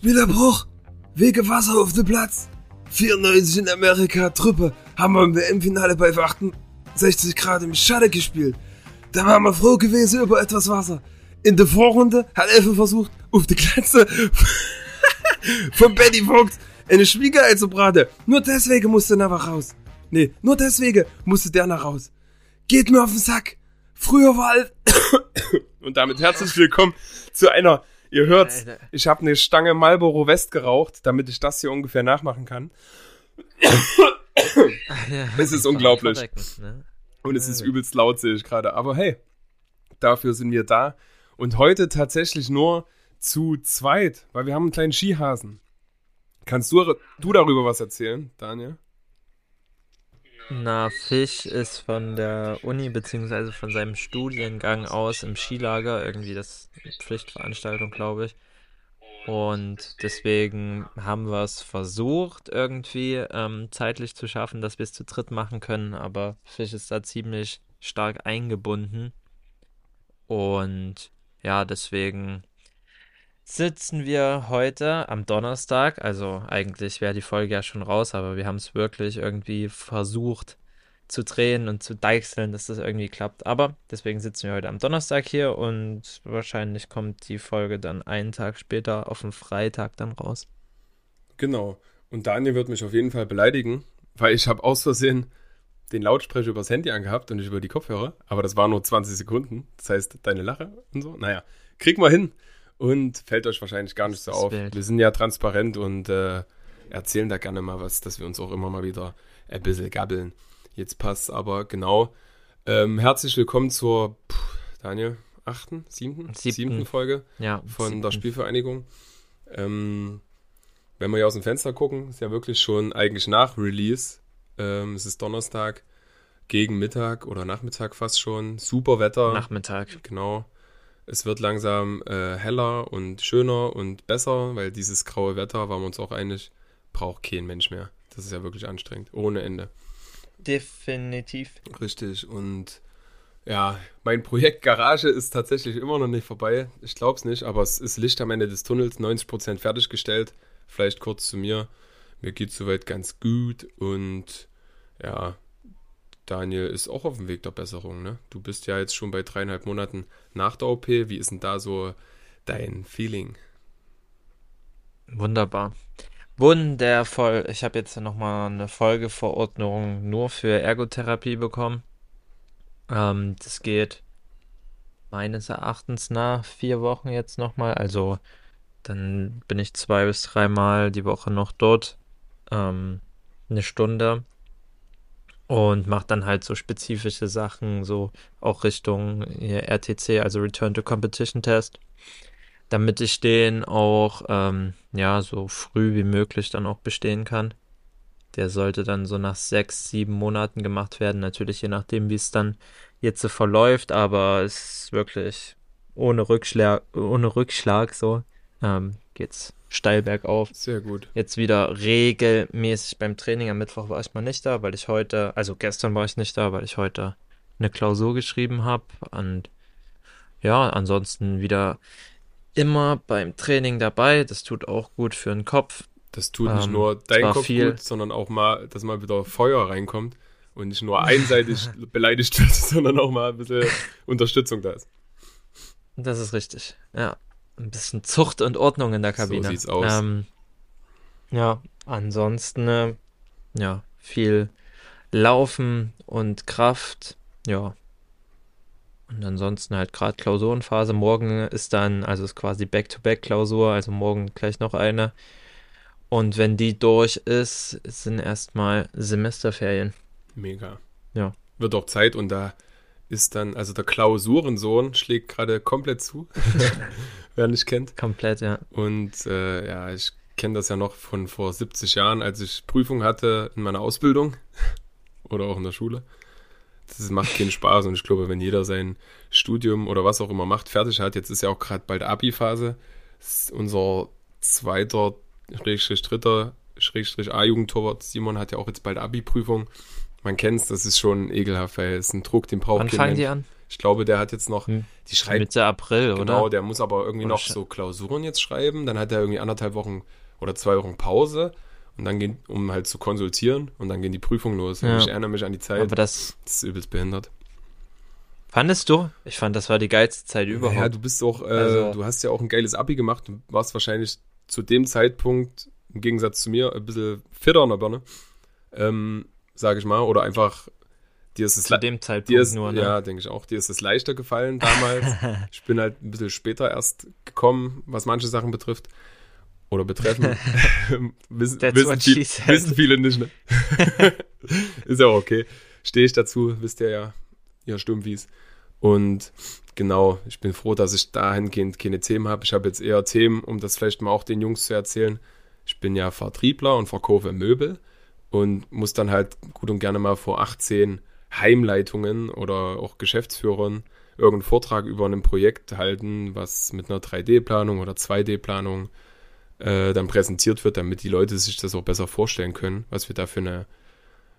Spielerbruch. Wege Wasser auf den Platz. 94 in Amerika, Truppe. Haben wir im WM-Finale bei 68 Grad im Schatten gespielt. Da waren wir froh gewesen über etwas Wasser. In der Vorrunde hat Elfe versucht, auf die Glatze von Betty Vogt eine Schwiegerei zu braten. Nur deswegen musste er nach raus. Nee, nur deswegen musste der nach raus. Geht mir auf den Sack. Früher war alles... Und damit herzlich willkommen zu einer Ihr hört's, ich habe eine Stange Marlboro West geraucht, damit ich das hier ungefähr nachmachen kann. ja, es ist unglaublich. Ne? Und es ist übelst laut, sehe ich gerade. Aber hey, dafür sind wir da. Und heute tatsächlich nur zu zweit, weil wir haben einen kleinen Skihasen. Kannst du, du darüber was erzählen, Daniel? Na, Fisch ist von der Uni beziehungsweise von seinem Studiengang aus im Skilager, irgendwie das Pflichtveranstaltung, glaube ich. Und deswegen haben wir es versucht, irgendwie ähm, zeitlich zu schaffen, dass wir es zu dritt machen können, aber Fisch ist da ziemlich stark eingebunden. Und ja, deswegen sitzen wir heute am Donnerstag. Also eigentlich wäre die Folge ja schon raus, aber wir haben es wirklich irgendwie versucht zu drehen und zu deichseln, dass das irgendwie klappt. Aber deswegen sitzen wir heute am Donnerstag hier und wahrscheinlich kommt die Folge dann einen Tag später auf den Freitag dann raus. Genau. Und Daniel wird mich auf jeden Fall beleidigen, weil ich habe aus Versehen den Lautsprecher übers Handy angehabt und nicht über die Kopfhörer. Aber das war nur 20 Sekunden. Das heißt, deine Lache und so. Naja, krieg mal hin und fällt euch wahrscheinlich gar nicht so auf. Bild. Wir sind ja transparent und äh, erzählen da gerne mal was, dass wir uns auch immer mal wieder ein bisschen gabbeln. Jetzt passt aber genau. Ähm, herzlich willkommen zur, pff, Daniel, achten, siebten, siebten, siebten Folge ja, von siebten. der Spielvereinigung. Ähm, wenn wir hier aus dem Fenster gucken, ist ja wirklich schon eigentlich nach Release. Ähm, es ist Donnerstag gegen Mittag oder Nachmittag fast schon. Super Wetter. Nachmittag. Genau es wird langsam äh, heller und schöner und besser, weil dieses graue Wetter, waren wir uns auch einig, braucht kein Mensch mehr. Das ist ja wirklich anstrengend, ohne Ende. Definitiv. Richtig. Und ja, mein Projekt Garage ist tatsächlich immer noch nicht vorbei. Ich glaube es nicht, aber es ist Licht am Ende des Tunnels, 90% fertiggestellt. Vielleicht kurz zu mir. Mir geht soweit ganz gut und ja, Daniel ist auch auf dem Weg der Besserung. Ne? Du bist ja jetzt schon bei dreieinhalb Monaten nach der OP. Wie ist denn da so dein Feeling? Wunderbar. Wundervoll. Ich habe jetzt nochmal eine Folgeverordnung nur für Ergotherapie bekommen. Ähm, das geht meines Erachtens nach vier Wochen jetzt nochmal. Also dann bin ich zwei bis dreimal die Woche noch dort. Ähm, eine Stunde und macht dann halt so spezifische Sachen, so auch Richtung RTC, also Return to Competition Test, damit ich den auch ähm, ja so früh wie möglich dann auch bestehen kann. Der sollte dann so nach sechs, sieben Monaten gemacht werden, natürlich je nachdem, wie es dann jetzt so verläuft, aber es ist wirklich ohne Rückschlag, ohne Rückschlag so ähm, geht's steil bergauf. Sehr gut. Jetzt wieder regelmäßig beim Training. Am Mittwoch war ich mal nicht da, weil ich heute, also gestern war ich nicht da, weil ich heute eine Klausur geschrieben habe. Und ja, ansonsten wieder immer beim Training dabei. Das tut auch gut für den Kopf. Das tut nicht ähm, nur dein Kopf viel. gut, sondern auch mal, dass mal wieder Feuer reinkommt und nicht nur einseitig beleidigt wird, sondern auch mal ein bisschen Unterstützung da ist. Das ist richtig, ja ein bisschen Zucht und Ordnung in der Kabine. So sieht's aus. Ähm, ja, ansonsten, äh, ja, viel Laufen und Kraft, ja. Und ansonsten halt gerade Klausurenphase. Morgen ist dann, also ist quasi Back-to-Back-Klausur, also morgen gleich noch eine. Und wenn die durch ist, sind erstmal Semesterferien. Mega. Ja. Wird auch Zeit und da ist dann, also der Klausurensohn schlägt gerade komplett zu. wer nicht kennt. Komplett, ja. Und äh, ja, ich kenne das ja noch von vor 70 Jahren, als ich Prüfung hatte in meiner Ausbildung oder auch in der Schule. Das macht keinen Spaß und ich glaube, wenn jeder sein Studium oder was auch immer macht, fertig hat, jetzt ist ja auch gerade bald Abi-Phase, unser zweiter, Schrägstrich dritter, Schrägstrich A-Jugendtorwart Simon hat ja auch jetzt bald Abi-Prüfung. Man kennt es, das ist schon ekelhaft, weil es ist ein Druck, den braucht Wann fangen die an? Ich glaube, der hat jetzt noch, Hm. die schreibt, Mitte April, genau, oder? der muss aber irgendwie Oder noch so Klausuren jetzt schreiben. Dann hat er irgendwie anderthalb Wochen oder zwei Wochen Pause. Und dann gehen, um halt zu konsultieren. Und dann gehen die Prüfungen los. Ja. ich erinnere mich an die Zeit. Aber das das ist übelst behindert. fandest du? Ich fand, das war die geilste Zeit überhaupt. Ja, du bist auch, äh, Also- du hast ja auch ein geiles Abi gemacht. Du warst wahrscheinlich zu dem Zeitpunkt, im Gegensatz zu mir, ein bisschen fitter in der Birne. Ähm, sag ich mal. Oder einfach, dir ist es Zu dem Zeitpunkt ist, nur, ne? Ja, denke ich auch. Dir ist es leichter gefallen damals. ich bin halt ein bisschen später erst gekommen, was manche Sachen betrifft. Oder betreffen. wissen, wissen, viel, wissen viele nicht, ne? ist ja auch okay. Stehe ich dazu, wisst ihr ja, ihr Stummwies. Und genau, ich bin froh, dass ich dahingehend keine Themen habe. Ich habe jetzt eher Themen, um das vielleicht mal auch den Jungs zu erzählen. Ich bin ja Vertriebler und verkaufe Möbel und muss dann halt gut und gerne mal vor 18 Heimleitungen oder auch Geschäftsführern irgendeinen Vortrag über ein Projekt halten, was mit einer 3D-Planung oder 2D-Planung äh, dann präsentiert wird, damit die Leute sich das auch besser vorstellen können, was wir da für eine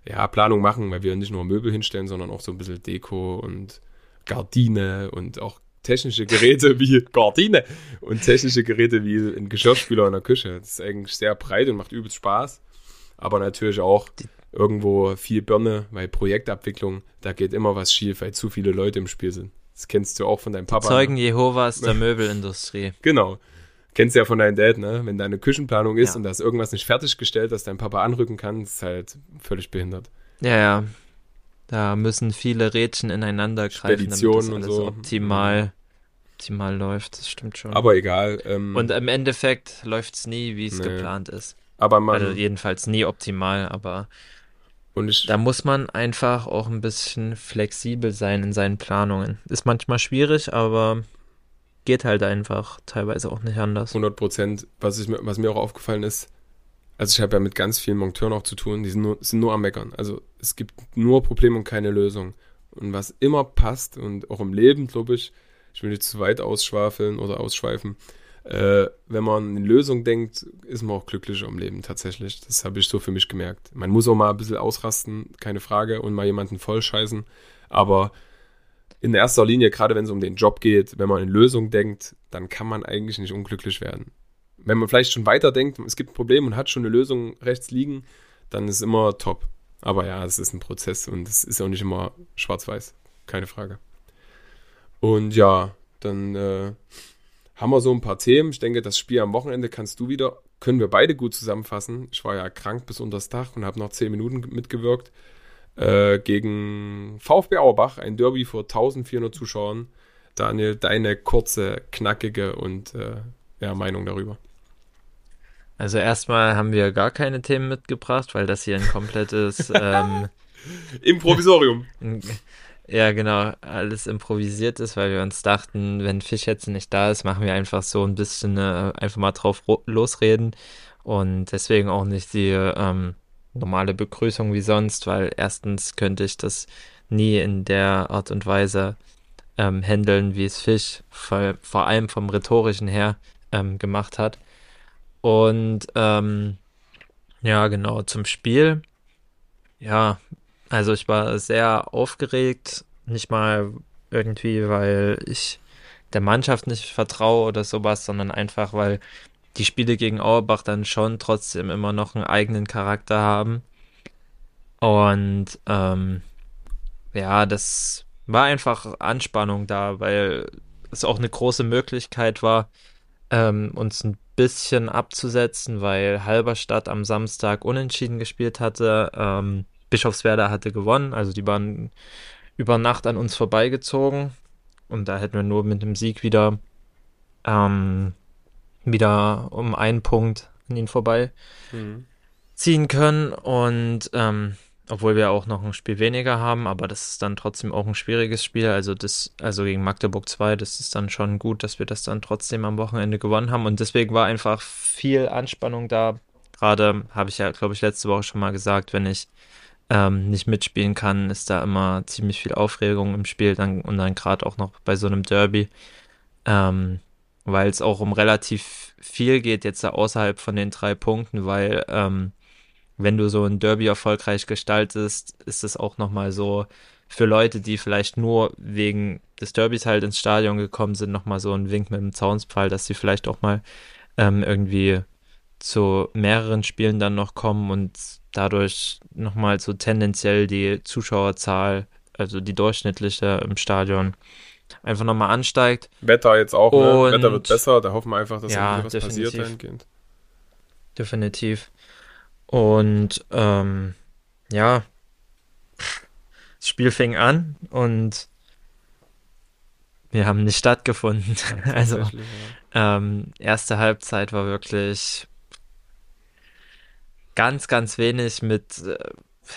ja, Planung machen, weil wir nicht nur Möbel hinstellen, sondern auch so ein bisschen Deko und Gardine und auch technische Geräte wie Gardine und technische Geräte wie ein Geschirrspüler in der Küche. Das ist eigentlich sehr breit und macht übelst Spaß. Aber natürlich auch irgendwo viel Birne, weil Projektabwicklung, da geht immer was schief, weil zu viele Leute im Spiel sind. Das kennst du auch von deinem Papa. Zeugen Ne? Jehovas der Möbelindustrie. Genau. Kennst du ja von deinem Dad, ne? Wenn deine Küchenplanung ist Ja. und da ist irgendwas nicht fertiggestellt, dass dein Papa anrücken kann, ist halt völlig behindert. Ja, ja. Da müssen viele Rädchen ineinander greifen, damit das Speditionen alles so. optimal, optimal läuft. Das stimmt schon. Aber egal. Ähm, Und im Endeffekt läuft es nie, wie es Nee. geplant ist. aber man, Also jedenfalls nie optimal, aber und da muss man einfach auch ein bisschen flexibel sein in seinen Planungen. Ist manchmal schwierig, aber geht halt einfach teilweise auch nicht anders. 100 Prozent, was, ich, was mir auch aufgefallen ist, also ich habe ja mit ganz vielen Monteuren auch zu tun, die sind nur, sind nur am Meckern. Also es gibt nur Probleme und keine Lösung. Und was immer passt und auch im Leben, glaube ich, ich will nicht zu weit ausschwafeln oder ausschweifen, äh, wenn man in Lösung denkt, ist man auch glücklicher im Leben tatsächlich. Das habe ich so für mich gemerkt. Man muss auch mal ein bisschen ausrasten, keine Frage, und mal jemanden vollscheißen. Aber in erster Linie, gerade wenn es um den Job geht, wenn man in Lösung denkt, dann kann man eigentlich nicht unglücklich werden. Wenn man vielleicht schon weiter denkt, es gibt ein Problem und hat schon eine Lösung rechts liegen, dann ist immer top. Aber ja, es ist ein Prozess und es ist auch nicht immer schwarz-weiß. Keine Frage. Und ja, dann äh, haben wir so ein paar Themen. Ich denke, das Spiel am Wochenende kannst du wieder, können wir beide gut zusammenfassen. Ich war ja krank bis unters Dach und habe noch zehn Minuten mitgewirkt. Äh, gegen VfB Auerbach, ein Derby vor 1400 Zuschauern. Daniel, deine kurze, knackige und äh, ja, Meinung darüber. Also erstmal haben wir gar keine Themen mitgebracht, weil das hier ein komplettes, ähm, Improvisorium. ein, ja genau, alles improvisiert ist, weil wir uns dachten, wenn Fisch jetzt nicht da ist, machen wir einfach so ein bisschen äh, einfach mal drauf losreden und deswegen auch nicht die ähm, normale Begrüßung wie sonst, weil erstens könnte ich das nie in der Art und Weise ähm, handeln, wie es Fisch vor, vor allem vom rhetorischen her ähm, gemacht hat. Und ähm, ja, genau, zum Spiel. Ja, also ich war sehr aufgeregt, nicht mal irgendwie, weil ich der Mannschaft nicht vertraue oder sowas, sondern einfach, weil die Spiele gegen Auerbach dann schon trotzdem immer noch einen eigenen Charakter haben. Und ähm, ja, das war einfach Anspannung da, weil es auch eine große Möglichkeit war, ähm, uns ein bisschen abzusetzen, weil Halberstadt am Samstag unentschieden gespielt hatte. Ähm, Bischofswerda hatte gewonnen, also die waren über Nacht an uns vorbeigezogen und da hätten wir nur mit dem Sieg wieder ähm, wieder um einen Punkt an ihnen vorbei ziehen können und ähm, obwohl wir auch noch ein Spiel weniger haben, aber das ist dann trotzdem auch ein schwieriges Spiel. Also das, also gegen Magdeburg 2, das ist dann schon gut, dass wir das dann trotzdem am Wochenende gewonnen haben. Und deswegen war einfach viel Anspannung da. Gerade habe ich ja, glaube ich, letzte Woche schon mal gesagt, wenn ich ähm, nicht mitspielen kann, ist da immer ziemlich viel Aufregung im Spiel dann, und dann gerade auch noch bei so einem Derby. Ähm, weil es auch um relativ viel geht jetzt da außerhalb von den drei Punkten, weil ähm, wenn du so ein Derby erfolgreich gestaltest, ist es auch nochmal so für Leute, die vielleicht nur wegen des Derbys halt ins Stadion gekommen sind, nochmal so ein Wink mit dem Zaunspfahl, dass sie vielleicht auch mal ähm, irgendwie zu mehreren Spielen dann noch kommen und dadurch nochmal so tendenziell die Zuschauerzahl, also die durchschnittliche im Stadion, einfach nochmal ansteigt. Wetter jetzt auch, Und- ne? Wetter wird besser, da hoffen wir einfach, dass Ja, irgendwie was definitiv. passiert dahingehend. Definitiv. Und ähm, ja, das Spiel fing an und wir haben nicht stattgefunden. Also ja. ähm, erste Halbzeit war wirklich ganz, ganz wenig mit, äh,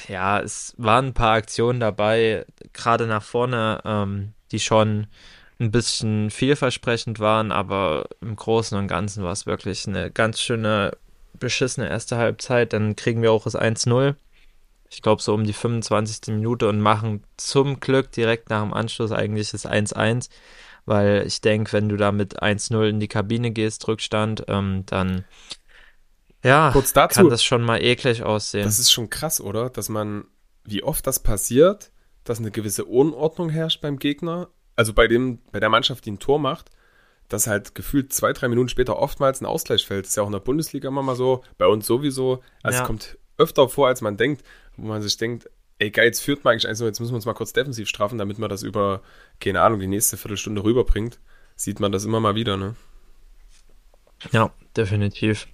ja, es waren ein paar Aktionen dabei, gerade nach vorne, ähm, die schon ein bisschen vielversprechend waren, aber im Großen und Ganzen war es wirklich eine ganz schöne, beschissene erste Halbzeit. Dann kriegen wir auch das 1-0. Ich glaube, so um die 25. Minute und machen zum Glück direkt nach dem Anschluss eigentlich das 1-1 weil ich denke, wenn du da mit 1-0 in die Kabine gehst, Rückstand, ähm, dann ja, Kurz dazu. kann das schon mal eklig aussehen. Das ist schon krass, oder? Dass man, wie oft das passiert, dass eine gewisse Unordnung herrscht beim Gegner, also bei dem, bei der Mannschaft, die ein Tor macht, dass halt gefühlt zwei, drei Minuten später oftmals ein Ausgleich fällt. Das ist ja auch in der Bundesliga immer mal so, bei uns sowieso. Also Ja. es kommt öfter vor, als man denkt, wo man sich denkt, ey geil, jetzt führt man eigentlich eins, jetzt müssen wir uns mal kurz defensiv strafen, damit man das über, keine Ahnung, die nächste Viertelstunde rüberbringt. Sieht man das immer mal wieder, ne? Ja, definitiv.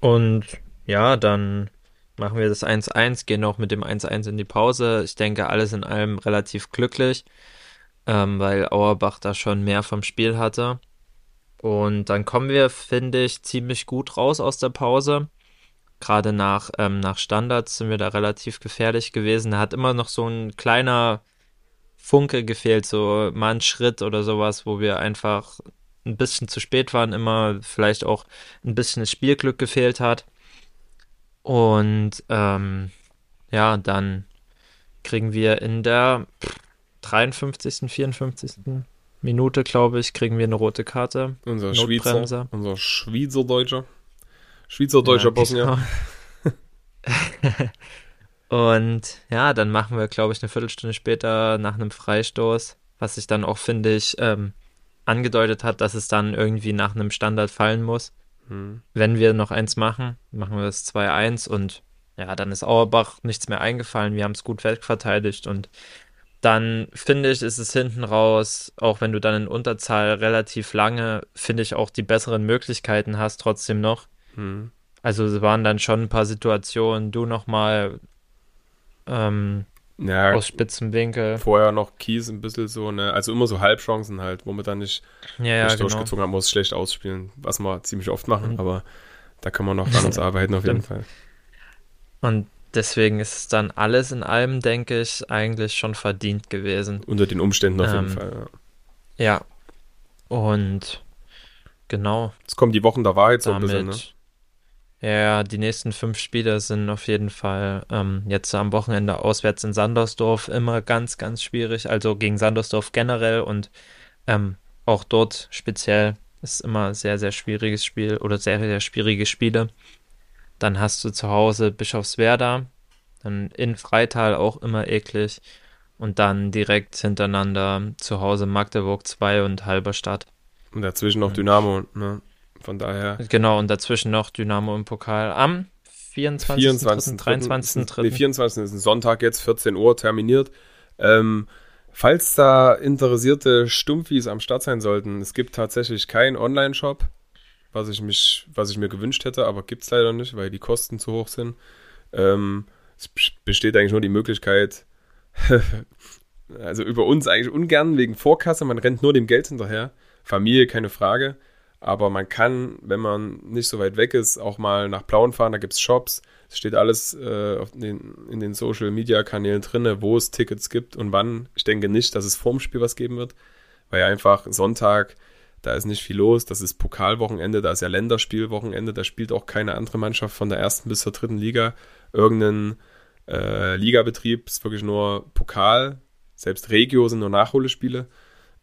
Und ja, dann machen wir das 1-1, gehen auch mit dem 1-1 in die Pause. Ich denke, alles in allem relativ glücklich, ähm, weil Auerbach da schon mehr vom Spiel hatte. Und dann kommen wir, finde ich, ziemlich gut raus aus der Pause. Gerade nach, ähm, nach Standards sind wir da relativ gefährlich gewesen. Da hat immer noch so ein kleiner Funke gefehlt, so mal ein Schritt oder sowas, wo wir einfach ein bisschen zu spät waren, immer vielleicht auch ein bisschen das Spielglück gefehlt hat. Und ähm, ja, dann kriegen wir in der 53., 54. Minute, glaube ich, kriegen wir eine rote Karte. Unser. Schweizer, unser Schweizerdeutscher, Schweizerdeutscher Ja, Bosnier. genau. Und ja, dann machen wir, glaube ich, eine Viertelstunde später nach einem Freistoß, was sich dann auch, finde ich, ähm, angedeutet hat, dass es dann irgendwie nach einem Standard fallen muss. Hm. Wenn wir noch eins machen, machen wir das 2-1 und ja, dann ist Auerbach nichts mehr eingefallen. Wir haben es gut wegverteidigt und dann finde ich, ist es hinten raus, auch wenn du dann in Unterzahl relativ lange, finde ich, auch die besseren Möglichkeiten hast, trotzdem noch. Hm. Also es waren dann schon ein paar Situationen, du nochmal ähm, Ja, aus spitzem Winkel. vorher noch Kies ein bisschen so, ne, also immer so Halbchancen halt, wo man dann nicht, Ja, ja, nicht genau. durchgezogen hat, muss schlecht ausspielen, was wir ziemlich oft machen, Und- aber da kann man noch an uns arbeiten auf jeden Fall. Und deswegen ist es dann alles in allem, denke ich, eigentlich schon verdient gewesen. Unter den Umständen auf jeden Ähm, Fall. Ja. Ja. Und genau, Es kommen die Wochen der Wahrheit so ein bisschen, ne? Ja, die nächsten fünf Spiele sind auf jeden Fall ähm, jetzt am Wochenende auswärts in Sandersdorf immer ganz, ganz schwierig. Also gegen Sandersdorf generell und ähm, auch dort speziell ist immer ein sehr, sehr schwieriges Spiel oder sehr, sehr schwierige Spiele. Dann hast du zu Hause Bischofswerda, dann in Freital auch immer eklig und dann direkt hintereinander zu Hause Magdeburg 2 und Halberstadt. Und dazwischen noch. Dynamo, ne? Von daher. Genau, und dazwischen noch Dynamo im Pokal am 24. 24. 23. Ist ein- Nee, 24. ist ein Sonntag jetzt, 14 Uhr terminiert. Ähm, falls da interessierte Stumpfis am Start sein sollten, es gibt tatsächlich keinen Online-Shop, was ich mich, was ich mir gewünscht hätte, aber gibt es leider nicht, weil die Kosten zu hoch sind. Ähm, es bes- besteht eigentlich nur die Möglichkeit, also über uns eigentlich ungern wegen Vorkasse, man rennt nur dem Geld hinterher. Familie, keine Frage. Aber man kann, wenn man nicht so weit weg ist, auch mal nach Plauen fahren. Da gibt es Shops. Es steht alles äh, den, in den Social Media Kanälen drin, wo es Tickets gibt und wann. Ich denke nicht, dass es vorm Spiel was geben wird, weil einfach Sonntag, da ist nicht viel los. Das ist Pokalwochenende, da ist ja Länderspielwochenende. Da spielt auch keine andere Mannschaft von der ersten bis zur dritten Liga irgendeinen äh, Ligabetrieb. Ist wirklich nur Pokal. Selbst Regio sind nur Nachholespiele.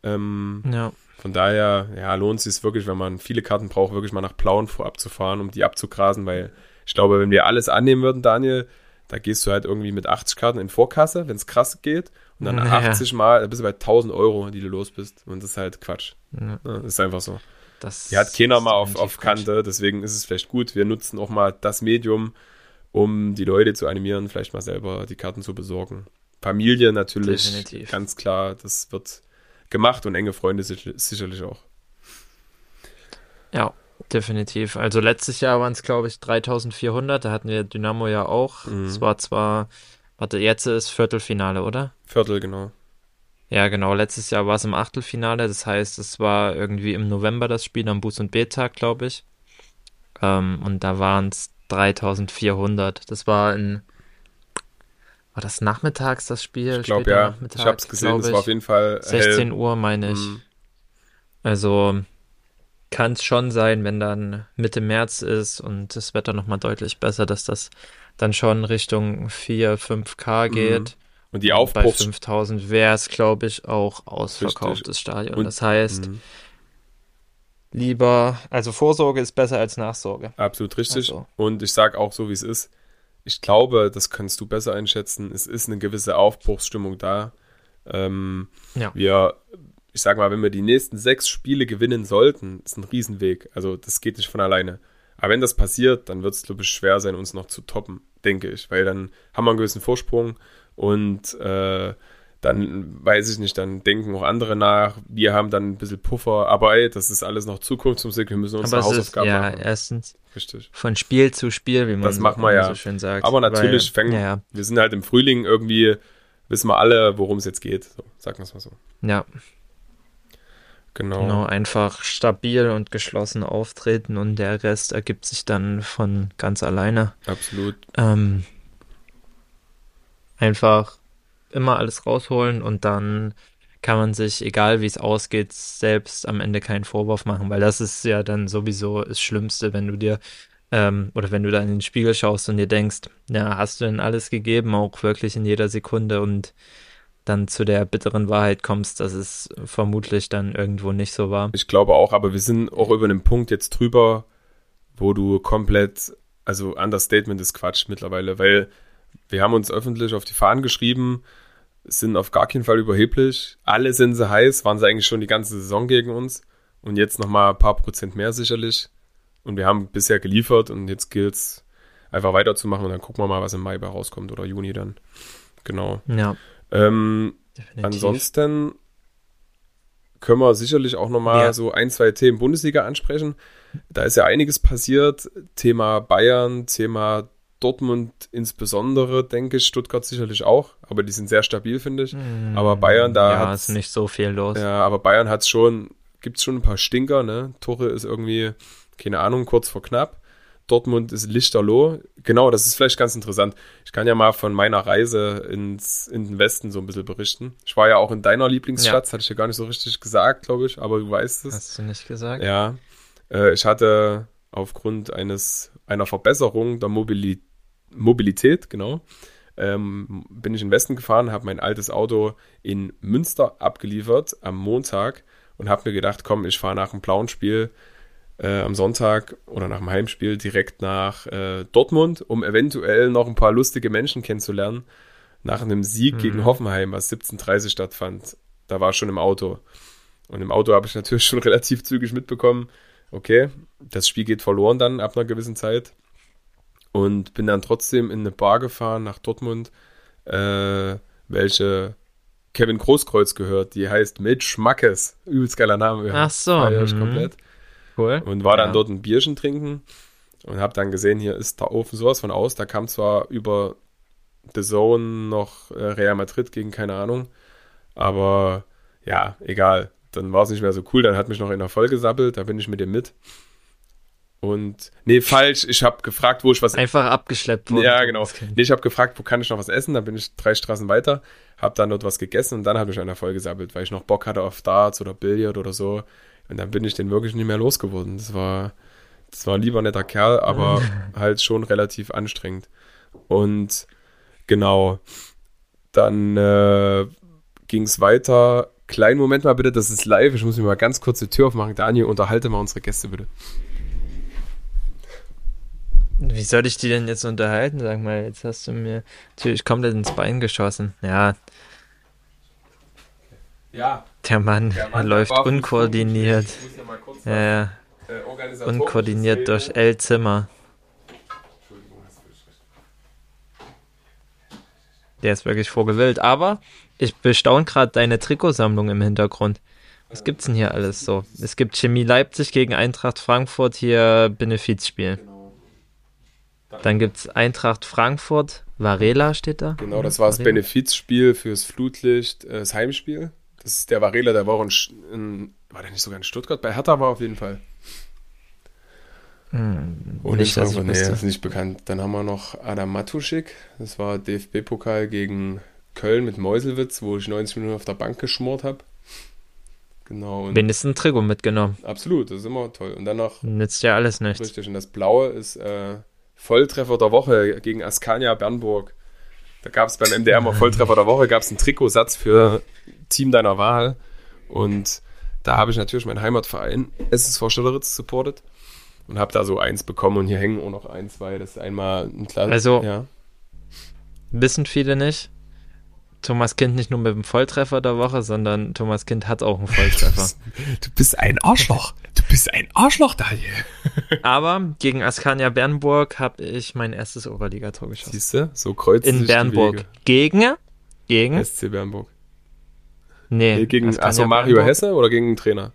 Ähm, Ja, von daher, ja, lohnt es sich wirklich, wenn man viele Karten braucht, wirklich mal nach Plauen vorab zu fahren, um die abzugrasen, weil Ich glaube, wenn wir alles annehmen würden, Daniel, da gehst du halt irgendwie mit 80 Karten in Vorkasse, wenn es krass geht. Und dann Ja. 80 Mal, da bist du bei 1000 Euro, die du los bist. Und das ist halt Quatsch. Ja, Ja, ist einfach so. das Die hat keiner mal auf, auf Quatsch. Kante, deswegen ist es vielleicht gut. Wir nutzen auch mal das Medium, um die Leute zu animieren, vielleicht mal selber die Karten zu besorgen. Familie natürlich, Definitiv. ganz klar, das wird gemacht und enge Freunde sicher- sicherlich auch. Ja, definitiv. Also letztes Jahr waren es, glaube ich, 3400. Da hatten wir Dynamo ja auch. Mhm. Es war zwar, warte, jetzt ist Viertelfinale, oder? Viertel, genau. Ja, genau. Letztes Jahr war es im Achtelfinale. Das heißt, es war irgendwie im November das Spiel am Buß- und B-Tag, glaube ich. Ähm, und da waren es 3400. Das war in. War das nachmittags das Spiel? Ich glaube ja, Nachmittag, ich habe es gesehen, es war auf jeden Fall 16 hell. Uhr, meine ich. Mhm. Also kann es schon sein, wenn dann Mitte März ist und das Wetter nochmal deutlich besser, dass das dann schon Richtung 4, 5K Mhm. geht. Und die Bei Aufbruchs... 5000 wäre es, glaube ich, auch ausverkauftes Stadion. Und- das heißt, Mhm. lieber, also Vorsorge ist besser als Nachsorge. Absolut richtig. Also. Und ich sage auch so, wie es ist. Ich glaube, das kannst du besser einschätzen. Es ist eine gewisse Aufbruchsstimmung da. Ähm, Ja. Wir, ich sag mal, wenn wir die nächsten sechs Spiele gewinnen sollten, ist ein Riesenweg. Also das geht nicht von alleine. Aber wenn das passiert, dann wird es, glaube ich, schwer sein, uns noch zu toppen, denke ich. Weil dann haben wir einen gewissen Vorsprung und äh, dann weiß ich nicht, dann denken auch andere nach. Wir haben dann ein bisschen Puffer, aber ey, das ist alles noch Zukunftsmusik. Wir müssen unsere Hausaufgaben ja, machen. erstens Richtig. von Spiel zu Spiel, wie man Das wir immer ja. so schön sagt. Aber natürlich Weil, fängt, ja, ja, wir sind halt im Frühling irgendwie, wissen wir alle, worum es jetzt geht. So, sagen wir es mal so. ja, Genau. genau, einfach stabil und geschlossen auftreten und der Rest ergibt sich dann von ganz alleine. Absolut. Ähm, einfach immer alles rausholen und dann kann man sich, egal wie es ausgeht, selbst am Ende keinen Vorwurf machen, weil das ist ja dann sowieso das Schlimmste, wenn du dir ähm, oder wenn du da in den Spiegel schaust und dir denkst, ja, hast du denn alles gegeben, auch wirklich in jeder Sekunde und dann zu der bitteren Wahrheit kommst, dass es vermutlich dann irgendwo nicht so war. Ich glaube auch, aber wir sind auch über den Punkt jetzt drüber, wo du komplett, also Understatement ist Quatsch mittlerweile, weil wir haben uns öffentlich auf die Fahnen geschrieben, sind auf gar keinen Fall überheblich. Alle sind sie heiß, waren sie eigentlich schon die ganze Saison gegen uns. Und jetzt nochmal ein paar Prozent mehr sicherlich. Und wir haben bisher geliefert und jetzt gilt es einfach weiterzumachen und dann gucken wir mal, was im Mai bei rauskommt oder Juni dann. Genau. Ja, Ähm. Ansonsten können wir sicherlich auch nochmal Ja. so ein, zwei Themen Bundesliga ansprechen. Da ist ja einiges passiert. Thema Bayern, Thema Dortmund insbesondere, denke ich. Stuttgart sicherlich auch. Aber die sind sehr stabil, finde ich. aber Bayern, da ja, ist nicht so viel los. Ja, aber Bayern hat schon, gibt es schon ein paar Stinker, ne? Tore ist irgendwie, keine Ahnung, kurz vor knapp. Dortmund ist lichterloh. Genau, das ist vielleicht ganz interessant. Ich kann ja mal von meiner Reise ins, in den Westen so ein bisschen berichten. Ich war ja auch in deiner Lieblingsstadt, das hatte ich dir gar nicht so richtig gesagt, glaube ich, aber du weißt es. Hast du nicht gesagt? Ja, äh, ich hatte aufgrund eines einer Verbesserung der Mobili Mobilität, genau, ähm, bin ich in den Westen gefahren, habe mein altes Auto in Münster abgeliefert am Montag und habe mir gedacht, komm, ich fahre nach dem blauen Spiel äh, am Sonntag oder nach dem Heimspiel direkt nach äh, Dortmund, um eventuell noch ein paar lustige Menschen kennenzulernen. Nach einem Sieg Mhm. gegen Hoffenheim, was 17.30 stattfand. Da war ich schon im Auto. Und im Auto habe ich natürlich schon relativ zügig mitbekommen, okay, das Spiel geht verloren dann ab einer gewissen Zeit. Und bin dann trotzdem in eine Bar gefahren nach Dortmund, äh, welche Kevin Großkreuz gehört. Die heißt Mit Schmackes. Übelst geiler Name. Ach so, mhm. komplett. Cool. Und war dann Ja. dort ein Bierchen trinken und habe dann gesehen, hier ist der Ofen sowas von aus. Da kam zwar über The Zone noch äh, Real Madrid gegen keine Ahnung, aber ja, egal. Dann war es nicht mehr so cool. Dann hat mich noch in der Folge gesappelt. Da bin ich mit dem mit. Und nee, falsch. Ich habe gefragt, wo ich was Einfach abgeschleppt worden. ja, genau. Nee, ich habe gefragt, wo kann ich noch was essen? Dann bin ich drei Straßen weiter, habe dann dort was gegessen und dann habe ich einer voll gesammelt, weil ich noch Bock hatte auf Darts oder Billard oder so. Und dann bin ich den wirklich nicht mehr losgeworden. Das war, das war ein lieber netter Kerl, aber halt schon relativ anstrengend. Und genau, dann äh, ging es weiter. Kleinen Moment mal bitte, das ist live. Ich muss mir mal ganz kurz die Tür aufmachen. Daniel, unterhalte mal unsere Gäste bitte. Wie soll ich die denn jetzt unterhalten? Sag mal, jetzt hast du mir natürlich komplett ins Bein geschossen. Ja, Ja, der Mann, der er Mann läuft unkoordiniert. Ja Ja, äh, unkoordiniert durch L Zimmer. Der ist wirklich vorgewillt. Aber ich bestaune gerade deine Trikotsammlung im Hintergrund. Was gibt's denn hier alles so? Es gibt Chemie Leipzig gegen Eintracht Frankfurt hier Benefizspiel. Genau. Dann gibt's Eintracht Frankfurt, Varela steht da. Genau, das war das Varela? Benefizspiel fürs Flutlicht, äh, das Heimspiel. Das ist der Varela, der war auch in, in war der nicht sogar in Stuttgart? Bei Hertha war auf jeden Fall. Hm, Und nicht, Frankfurt, nee, ist nicht bekannt. Dann haben wir noch Adam Matuschik. Das war DFB-Pokal gegen Köln mit Meuselwitz, wo ich 90 Minuten auf der Bank geschmort habe. Genau, und Wenigstens ein Trikot mitgenommen. absolut, das ist immer toll. Und dann noch, Nützt ja alles nichts. richtig, und das Blaue ist äh, Volltreffer der Woche gegen Askania Bernburg. Da gab es beim MDR mal Volltreffer der Woche, gab es einen Trikotsatz für Team deiner Wahl. Und da habe ich natürlich meinen Heimatverein SSV Stotteritz supportet und habe da so eins bekommen. Und hier hängen auch noch ein, zwei. Das ist einmal ein kleines. Also- ja. Wissen viele nicht. Thomas Kind nicht nur mit dem Volltreffer der Woche, sondern Thomas Kind hat auch einen Volltreffer. Du bist ein Arschloch. Du bist ein Arschloch, Daniel. Aber gegen Askania Bernburg habe ich mein erstes Oberligator geschossen. Siehst du? So kreuzen In Bernburg. Gegen? Gegen? SC Bernburg. Nee. Nee, gegen Askania achso, Mario Bernburg. Hesse oder gegen den Trainer?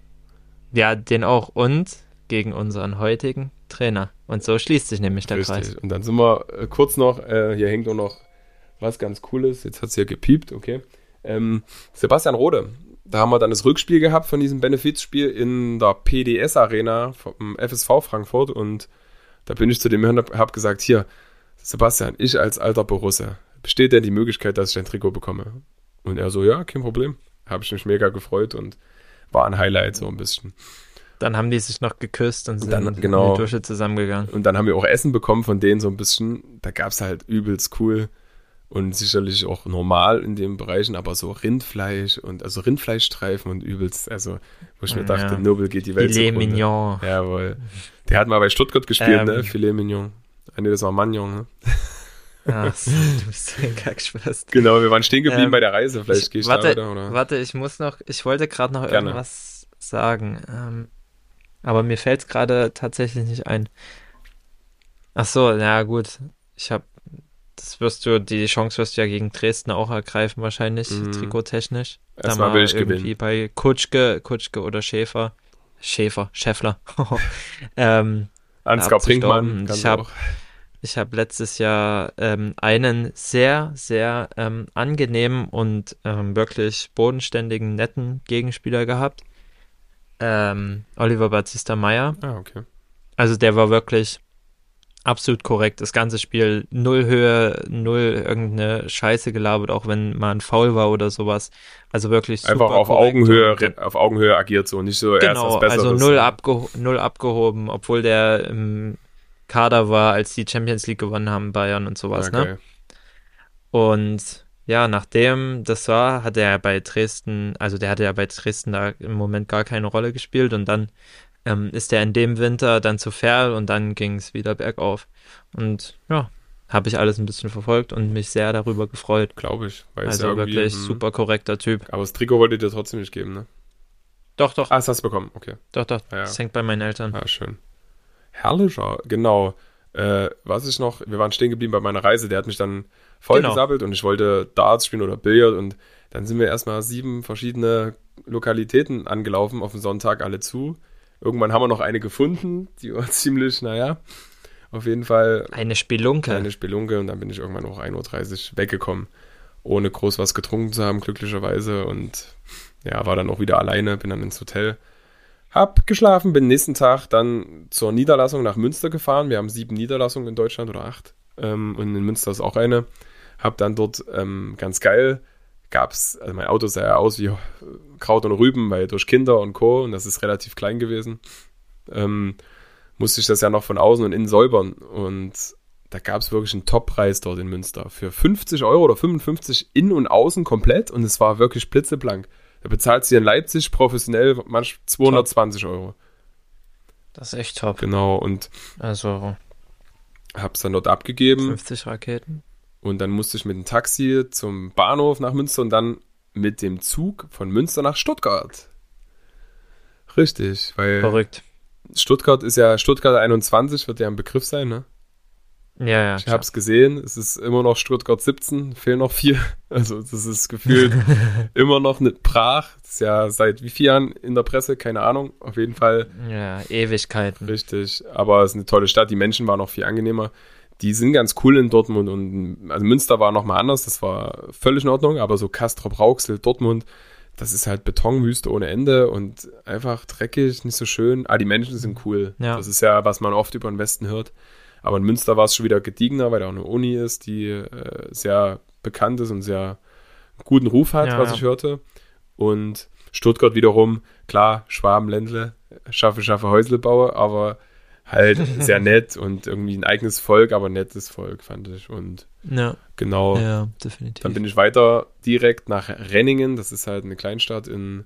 Ja, den auch. Und gegen unseren heutigen Trainer. Und so schließt sich nämlich der Kreis. Richtig. Und dann sind wir äh, kurz noch, äh, hier hängt auch noch was ganz Cooles. Jetzt hat es hier gepiept, okay. Ähm, Sebastian Rode. Da haben wir dann das Rückspiel gehabt von diesem Benefizspiel in der PDS-Arena vom FSV Frankfurt. Und da bin ich zu dem hin und habe gesagt, hier, Sebastian, ich als alter Borusse, besteht denn die Möglichkeit, dass ich ein Trikot bekomme? Und er so, ja, kein Problem. Habe ich mich mega gefreut und war ein Highlight so ein bisschen. Dann haben die sich noch geküsst und sind Dann- genau. in die Dusche zusammengegangen. Und dann haben wir auch Essen bekommen von denen so ein bisschen. Da gab es halt übelst cool und sicherlich auch normal in den Bereichen, aber so Rindfleisch und also Rindfleischstreifen und übelst, also wo ich mir Ja. dachte, Nobel geht die Welt Filet zugrunde. Mignon. Jawohl. Der hat mal bei Stuttgart gespielt, Ähm. ne? Filet Mignon. Ah, nee, das war Magnon, ne? Ach, du bist so ein Kackschwest. Genau, wir waren stehen geblieben Ähm, bei der Reise. Vielleicht ich- gehe ich warte, da oder? Warte, ich muss noch, ich wollte gerade noch Gerne. irgendwas sagen. Ähm, aber mir fällt es gerade tatsächlich nicht ein. Ach so, ja gut. Ich habe, das wirst du, die Chance wirst du ja gegen Dresden auch ergreifen wahrscheinlich, Mhm. trikottechnisch. Da Erstmal mal will ich irgendwie gewinnen. bei Kutschke, Kutschke oder Schäfer. Schäfer, Schäffler. ähm, Ansgar. Brinkmann. Ich auch. ich habe letztes Jahr ähm, einen sehr, sehr ähm, angenehmen und ähm, wirklich bodenständigen, netten Gegenspieler gehabt. Ähm, Oliver Battista Meyer. Ah, okay. Also der war wirklich absolut korrekt. Das ganze Spiel null Höhe, null irgendeine Scheiße gelabert, auch wenn mal ein Foul war oder sowas. Also wirklich Einfach auf korrekt Augenhöhe, und- auf Augenhöhe agiert so, nicht so erst Genau, Besseres. also null, abgeho null abgehoben, obwohl der im Kader war, als die Champions League gewonnen haben, Bayern und sowas, okay. ne? Und ja, nachdem das war, hat er bei Dresden, also der hatte ja bei Dresden da im Moment gar keine Rolle gespielt und dann ähm, ist er in dem Winter dann zu Ferl und dann ging es wieder bergauf. Und ja, habe ich alles ein bisschen verfolgt und mich sehr darüber gefreut. Glaube ich. Weil es Also wirklich hm. super korrekter Typ. Aber das Trikot wollte ich dir trotzdem nicht geben, ne? Doch, doch, Ah, das hast du bekommen, okay. doch, doch. Ja, ja. Das hängt bei meinen Eltern. Ah, schön. Herrlicher, genau. Äh, was ich noch, wir waren stehen geblieben bei meiner Reise, der hat mich dann vollgesabbelt und ich wollte Darts spielen oder Billard und dann sind wir erstmal sieben verschiedene Lokalitäten angelaufen, auf den Sonntag alle zu. Irgendwann haben wir noch eine gefunden, die war ziemlich, naja, auf jeden Fall Eine Spelunke. eine Spelunke und dann bin ich irgendwann auch 1.30 Uhr weggekommen, ohne groß was getrunken zu haben, glücklicherweise. Und ja, war dann auch wieder alleine, bin dann ins Hotel. Hab geschlafen, bin nächsten Tag dann zur Niederlassung nach Münster gefahren. Wir haben sieben Niederlassungen in Deutschland oder acht. Ähm, und in Münster ist auch eine. Hab dann dort ähm, ganz geil gab's, also mein Auto sah ja aus wie äh, Kraut und Rüben, weil durch Kinder und Co. und das ist relativ klein gewesen. Ähm, musste ich das ja noch von außen und innen säubern. Und da gab es wirklich einen Top-Preis dort in Münster. Für 50 Euro oder 55 innen und außen komplett und es war wirklich blitzeblank. Da bezahlt sie in Leipzig professionell manch 220 Euro. Das ist echt top. Genau. Und Also, hab's dann dort abgegeben 50 Raketen. Und dann musste ich mit dem Taxi zum Bahnhof nach Münster und dann mit dem Zug von Münster nach Stuttgart. Richtig, weil Verrückt. Stuttgart ist ja, Stuttgart 21 wird ja ein Begriff sein, ne? Ja, ja. Ich hab's gesehen, es ist immer noch Stuttgart 17, fehlen noch vier. Also das ist gefühlt immer noch nicht brach. Das ist ja seit wie vielen Jahren in der Presse, keine Ahnung. Auf jeden Fall Ja, Ewigkeiten. richtig. Aber es ist eine tolle Stadt, die Menschen waren noch viel angenehmer. Die sind ganz cool in Dortmund und also Münster war nochmal anders, das war völlig in Ordnung, aber so Castrop Rauxel, Dortmund, das ist halt Betonwüste ohne Ende und einfach dreckig, nicht so schön. Ah, die Menschen sind cool. Ja. Das ist ja, was man oft über den Westen hört. Aber in Münster war es schon wieder gediegener, weil da auch eine Uni ist, die äh, sehr bekannt ist und sehr guten Ruf hat, Ja, was ja. ich hörte. Und Stuttgart wiederum, klar, Schwaben, Ländle, schaffe, schaffe Häusle baue, aber halt sehr nett und irgendwie ein eigenes Volk, aber nettes Volk, fand ich. Und Ja, genau, ja, definitiv. dann bin ich weiter direkt nach Renningen, das ist halt eine Kleinstadt in,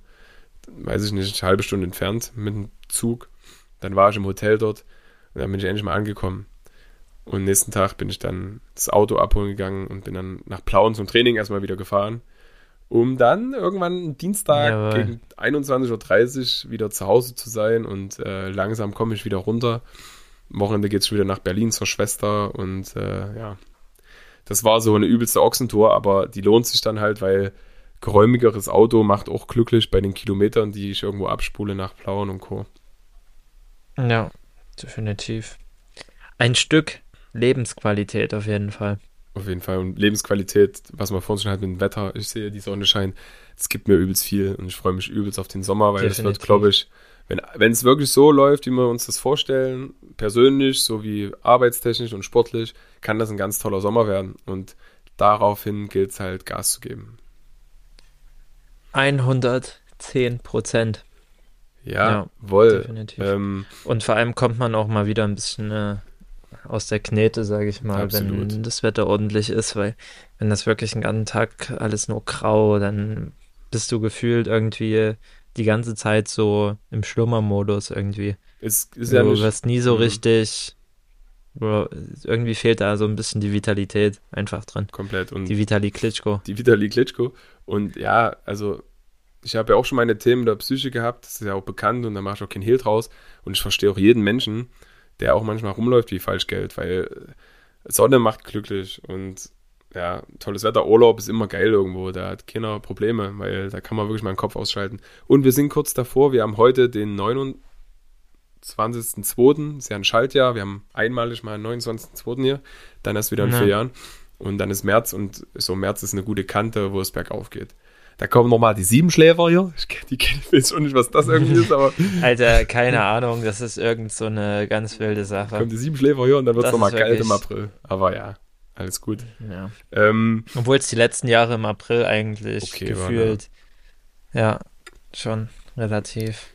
weiß ich nicht, eine halbe Stunde entfernt mit dem Zug. Dann war ich im Hotel dort und dann bin ich endlich mal angekommen. Und nächsten Tag bin ich dann das Auto abholen gegangen und bin dann nach Plauen zum Training erstmal wieder gefahren, um dann irgendwann Dienstag Jawohl. gegen 21.30 Uhr wieder zu Hause zu sein und äh, langsam komme ich wieder runter. Am Wochenende geht es wieder nach Berlin zur Schwester und äh, ja, das war so eine übelste Ochsentour, aber die lohnt sich dann halt, weil geräumigeres Auto macht auch glücklich bei den Kilometern, die ich irgendwo abspule nach Plauen und Co. Ja, definitiv. Ein Stück Lebensqualität auf jeden Fall. Auf jeden Fall. Und Lebensqualität, was man vorhin schon hat mit dem Wetter, ich sehe die Sonne scheint, es gibt mir übelst viel und ich freue mich übelst auf den Sommer, weil es wird, glaube ich, wenn wenn es wirklich so läuft, wie wir uns das vorstellen, persönlich sowie arbeitstechnisch und sportlich, kann das ein ganz toller Sommer werden. Und daraufhin gilt es halt Gas zu geben. 110 Prozent. Ja, Ja, wohl. definitiv. Ähm, Und vor allem kommt man auch mal wieder ein bisschen äh, aus der Knete, sage ich mal, Absolut. wenn das Wetter ordentlich ist, weil wenn das wirklich einen ganzen Tag alles nur grau, dann bist du gefühlt irgendwie die ganze Zeit so im Schlummermodus irgendwie. es ist ja du wirst nie so Mhm. richtig, Bro, irgendwie fehlt da so ein bisschen die Vitalität einfach drin. komplett. Und Die Vitali Klitschko. die Vitali Klitschko. Und ja, also ich habe ja auch schon meine Themen der Psyche gehabt, das ist ja auch bekannt und da mache ich auch kein Hehl draus. Und ich verstehe auch jeden Menschen, der auch manchmal rumläuft wie Falschgeld, weil äh, Sonne macht glücklich und ja, tolles Wetter, Urlaub ist immer geil irgendwo, da hat keiner Probleme, weil da kann man wirklich mal den Kopf ausschalten. Und wir sind kurz davor, wir haben heute den 29.02., ist ja ein Schaltjahr, wir haben einmalig mal einen 29.02. hier, dann erst wieder in Ja. vier Jahren. Und dann ist März und so März ist eine gute Kante, wo es bergauf geht. Da kommen nochmal die Siebenschläfer hier. Ich, die ich weiß schon nicht, was das irgendwie ist, aber Alter, keine Ahnung, das ist irgend so eine ganz wilde Sache. kommen die Siebenschläfer hier und dann wird es nochmal kalt im April. Aber ja, alles gut. Ja. Ähm, Obwohl es die letzten Jahre im April eigentlich Okay war, gefühlt, ja, schon relativ.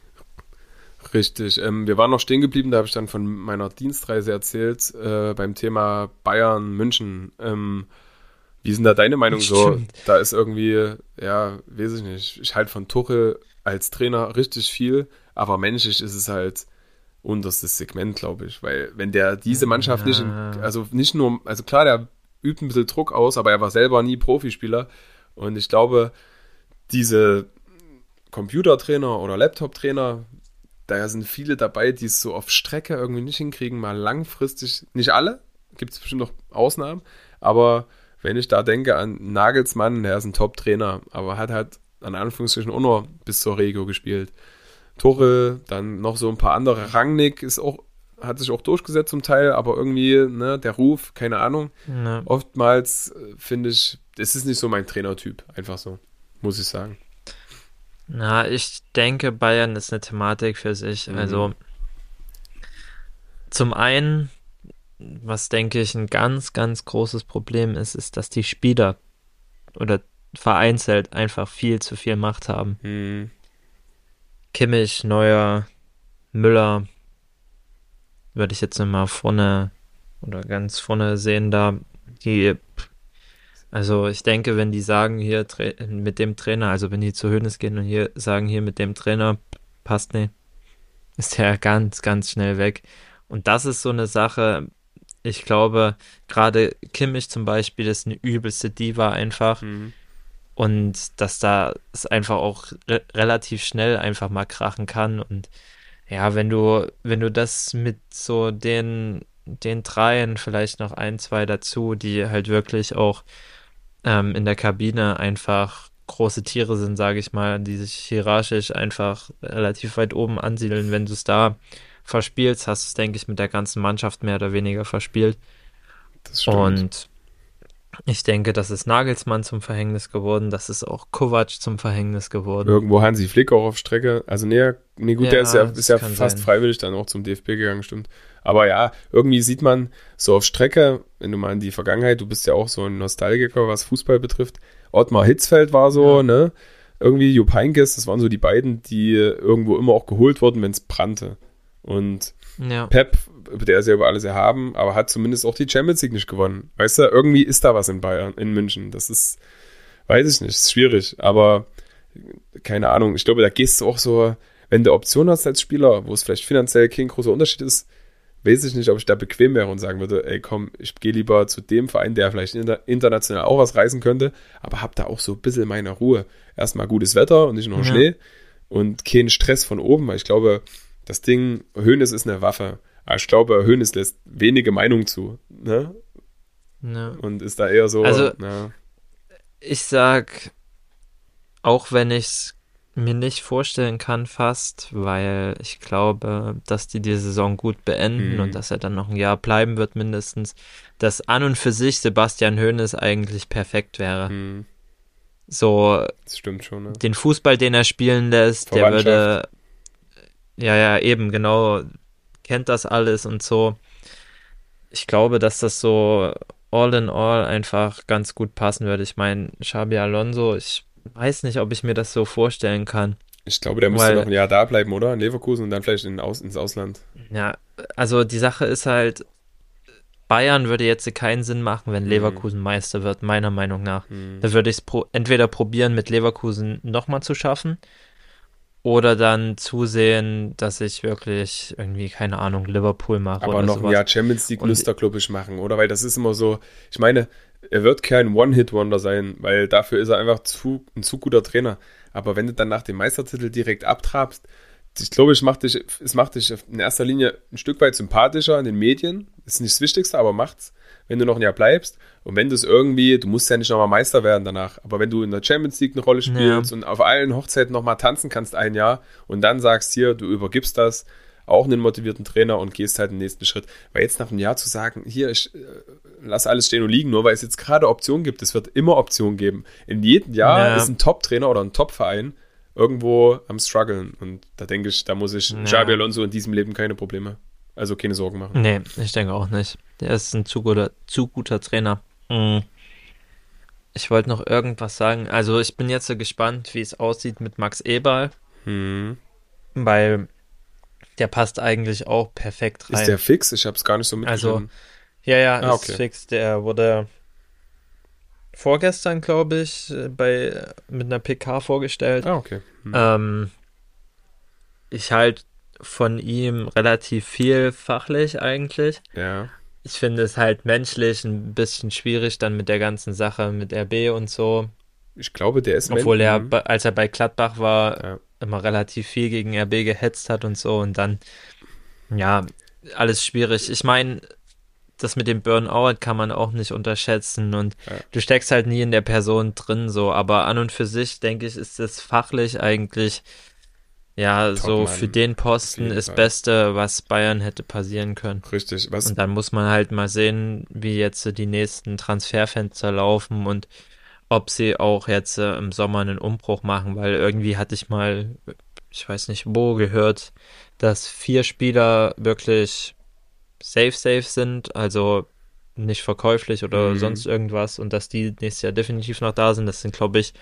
Richtig. Ähm, wir waren noch stehen geblieben, da habe ich dann von meiner Dienstreise erzählt, äh, beim Thema Bayern, München. Ähm, wie sind da deine Meinung so? Stimmt. Da ist irgendwie, ja, weiß ich nicht. Ich halte von Tuchel als Trainer richtig viel, aber menschlich ist es halt unterstes Segment, glaube ich. Weil wenn der diese Mannschaft nicht, in, Ja. also nicht nur, also klar, der übt ein bisschen Druck aus, aber er war selber nie Profispieler. Und ich glaube, diese Computertrainer oder Laptop-Trainer, da sind viele dabei, die es so auf Strecke irgendwie nicht hinkriegen, mal langfristig, nicht alle, gibt es bestimmt noch Ausnahmen, aber wenn ich da denke an Nagelsmann, der ist ein Top-Trainer, aber hat halt an Anführungsstrichen auch nur bis zur Regio gespielt. Tuchel, dann noch so ein paar andere. Rangnick ist auch, hat sich auch durchgesetzt zum Teil, aber irgendwie, ne, der Ruf, keine Ahnung. Ne. Oftmals äh, finde ich, es ist nicht so mein Trainertyp, einfach so, muss ich sagen. Na, ich denke, Bayern ist eine Thematik für sich. Mhm. Also zum einen, was denke ich ein ganz, ganz großes Problem ist, ist, dass die Spieler oder vereinzelt einfach viel zu viel Macht haben. Hm, Kimmich, Neuer, Müller, würde ich jetzt mal vorne oder ganz vorne sehen da, die, also ich denke, wenn die sagen hier mit dem Trainer, also wenn die zu Hönes gehen und hier sagen hier mit dem Trainer passt nicht, ist der ganz, ganz schnell weg. Und das ist so eine Sache, ich glaube, gerade Kimmich zum Beispiel ist eine übelste Diva einfach. Mhm. Und dass da es einfach auch re relativ schnell einfach mal krachen kann. Und ja, wenn du, wenn du das mit so den, den dreien, vielleicht noch ein, zwei dazu, die halt wirklich auch ähm, in der Kabine einfach große Tiere sind, sage ich mal, die sich hierarchisch einfach relativ weit oben ansiedeln. Wenn du es da verspielst, hast du es, denke ich, mit der ganzen Mannschaft mehr oder weniger verspielt. Das stimmt. Und ich denke, das ist Nagelsmann zum Verhängnis geworden, das ist auch Kovac zum Verhängnis geworden. Irgendwo Hansi Flick auch auf Strecke. Also nee, nee gut, Ja, der ist ja, ist ja fast sein. freiwillig dann auch zum DFB gegangen, stimmt. Aber ja, irgendwie sieht man so auf Strecke, wenn du mal in die Vergangenheit, du bist ja auch so ein Nostalgiker, was Fußball betrifft. Ottmar Hitzfeld war so, Ja. ne? Irgendwie Jupp Heynckes, das waren so die beiden, die irgendwo immer auch geholt wurden, wenn es brannte. Und Ja, Pep, der ist ja über alles erhaben, aber hat zumindest auch die Champions League nicht gewonnen. Weißt du, irgendwie ist da was in Bayern, in München. Das ist, weiß ich nicht, ist schwierig, aber keine Ahnung. Ich glaube, da gehst du auch so, wenn du Option hast als Spieler, wo es vielleicht finanziell kein großer Unterschied ist, weiß ich nicht, ob ich da bequem wäre und sagen würde, ey komm, ich gehe lieber zu dem Verein, der vielleicht inter international auch was reißen könnte, aber hab da auch so ein bisschen meine Ruhe. Erstmal gutes Wetter und nicht nur Ja. Schnee und kein Stress von oben, weil ich glaube, das Ding, Hönes ist eine Waffe. Aber ich glaube, Hönes lässt wenige Meinung zu, ne? ja. Und ist da eher so, Also- na, Ich sag, auch wenn ich es mir nicht vorstellen kann fast, weil ich glaube, dass die die Saison gut beenden Mhm. und dass er dann noch ein Jahr bleiben wird mindestens, dass an und für sich Sebastian Hoeneß eigentlich perfekt wäre. hm, So das stimmt schon, ne? den Fußball, den er spielen lässt, der würde ja, ja, eben genau kennt das alles und so. Ich glaube, dass das so all in all einfach ganz gut passen würde. Ich meine, Xabi Alonso, ich weiß nicht, ob ich mir das so vorstellen kann. Ich glaube, der müsste Weil- noch ein Jahr da bleiben, oder? In Leverkusen und dann vielleicht in, Aus, ins Ausland. Ja, also die Sache ist halt, Bayern würde jetzt keinen Sinn machen, wenn Mhm. Leverkusen Meister wird, meiner Meinung nach. Hm. Da würde ich es pro entweder probieren, mit Leverkusen nochmal zu schaffen, oder dann zusehen, dass ich wirklich irgendwie, keine Ahnung, Liverpool mache Aber oder noch ein sowas. Jahr Champions League er, ich, machen, oder? Weil das ist immer so, ich meine, er wird kein One-Hit-Wonder sein, weil dafür ist er einfach zu, ein zu guter Trainer. Aber wenn du dann nach dem Meistertitel direkt abtrabst, ich glaube, ich mach dich, es macht dich in erster Linie ein Stück weit sympathischer in den Medien. Ist nicht das Wichtigste, aber macht's, wenn du noch ein Jahr bleibst. Und wenn du es irgendwie, du musst ja nicht nochmal Meister werden danach, aber wenn du in der Champions League eine Rolle spielst und auf allen Hochzeiten nochmal tanzen kannst ein Jahr und dann sagst hier, du übergibst das, auch einen motivierten Trainer und gehst halt den nächsten Schritt. Weil jetzt nach einem Jahr zu sagen, hier, ich äh, lass alles stehen und liegen, nur weil es jetzt gerade Optionen gibt, es wird immer Optionen geben. In jedem Jahr Ja. ist ein Top-Trainer oder ein Top-Verein irgendwo am struggeln. Und da denke ich, da muss ich Ja. Xabi Alonso in diesem Leben keine Probleme, also keine Sorgen machen. Nee, ich denke auch nicht. Der ist ein zu guter, zu guter Trainer. Mhm. Ich wollte noch irgendwas sagen. Also ich bin jetzt so gespannt, wie es aussieht mit Max Eberl, Hm. weil der passt eigentlich auch perfekt rein. Ist der fix? Ich habe es gar nicht so mitgeschrieben. Ja, ja, Ah, ist okay. fix. Der wurde vorgestern, glaube ich, bei mit einer PK vorgestellt. ah, okay. Hm. Ähm, ich halte von ihm relativ viel fachlich eigentlich. ja. Ich finde es halt menschlich ein bisschen schwierig dann mit der ganzen Sache mit RB und so. Ich glaube, der ist Obwohl er, bei- als er bei Gladbach war, Ja. immer relativ viel gegen RB gehetzt hat und so und dann, ja, alles schwierig. Ich meine, das mit dem Burnout kann man auch nicht unterschätzen und Ja. du steckst halt nie in der Person drin so, aber an und für sich, denke ich, ist es fachlich eigentlich, ja, so für den Posten ist Fall. Beste, was Bayern hätte passieren können. Richtig. Was, Und dann muss man halt mal sehen, wie jetzt die nächsten Transferfenster laufen und ob sie auch jetzt äh, im Sommer einen Umbruch machen, weil irgendwie hatte ich mal, ich weiß nicht wo, gehört, dass vier Spieler wirklich safe, safe sind, also nicht verkäuflich oder Mhm. sonst irgendwas und dass die nächstes Jahr definitiv noch da sind. Das sind, glaube ich,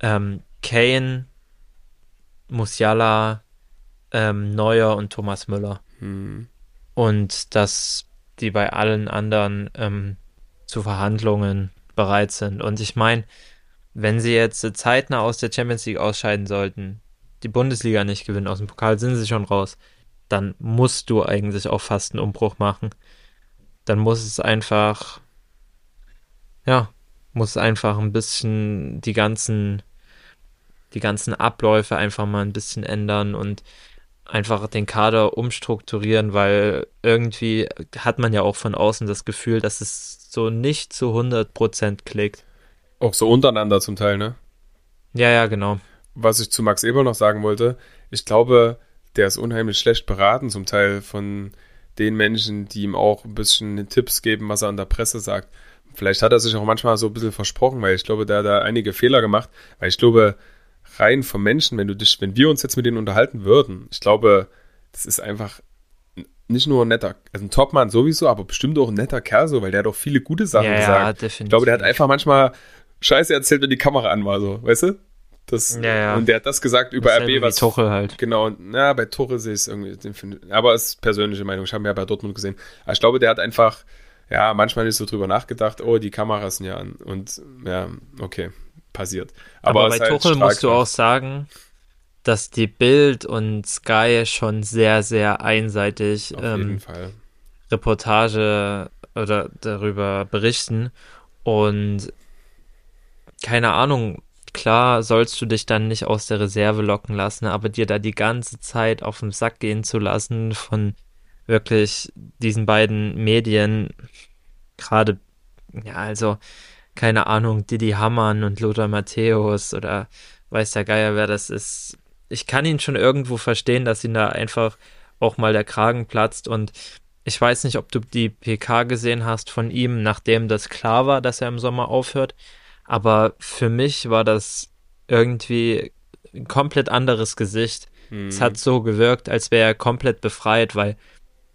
ähm, Kane, Musiala, ähm, Neuer und Thomas Müller hm. und dass die bei allen anderen ähm, zu Verhandlungen bereit sind. Und ich meine, wenn sie jetzt zeitnah aus der Champions League ausscheiden sollten, die Bundesliga nicht gewinnen, aus dem Pokal sind sie schon raus, dann musst du eigentlich auch fast einen Umbruch machen. dann muss es einfach, ja, muss einfach ein bisschen die ganzen, die ganzen Abläufe einfach mal ein bisschen ändern und einfach den Kader umstrukturieren, weil irgendwie hat man ja auch von außen das Gefühl, dass es so nicht zu 100% klickt. Auch so untereinander zum Teil, ne? Ja, ja, genau. Was ich zu Max Eber noch sagen wollte, ich glaube, der ist unheimlich schlecht beraten, zum Teil von den Menschen, die ihm auch ein bisschen Tipps geben, was er an der Presse sagt. Vielleicht hat er sich auch manchmal so ein bisschen versprochen, weil ich glaube, der hat da einige Fehler gemacht, weil ich glaube, rein vom Menschen, wenn du dich, wenn wir uns jetzt mit denen unterhalten würden, ich glaube, das ist einfach nicht nur ein netter, also ein Topmann sowieso, aber bestimmt auch ein netter Kerl so, weil der hat auch viele gute Sachen Ja, ja, gesagt. definitiv. Ich glaube, der hat einfach manchmal Scheiße erzählt, wenn die Kamera an war, so, weißt du? Das, Ja, ja. Und der hat das gesagt über Dasselbe RB, was Tuchel halt. Genau, na, bei Torre sehe ich es irgendwie, aber es ist persönliche Meinung, ich habe ihn ja bei Dortmund gesehen. Aber ich glaube, der hat einfach, ja, manchmal nicht so drüber nachgedacht, oh, die Kameras sind ja an. Und ja, okay, passiert. Aber, es bei halt Tuchel musst du auch sagen, dass die Bild und Sky schon sehr, sehr einseitig ähm. Reportage oder darüber berichten. Und keine Ahnung, klar sollst du dich dann nicht aus der Reserve locken lassen, aber dir da die ganze Zeit auf den Sack gehen zu lassen von wirklich diesen beiden Medien, gerade, ja, also, keine Ahnung, Didi Hamann und Lothar Matthäus oder weiß der Geier, wer das ist. Ich kann ihn schon irgendwo verstehen, dass ihn da einfach auch mal der Kragen platzt und ich weiß nicht, ob du die PK gesehen hast von ihm, nachdem das klar war, dass er im Sommer aufhört. Aber für mich war das irgendwie ein komplett anderes Gesicht. Mhm. Es hat so gewirkt, als wäre er komplett befreit, weil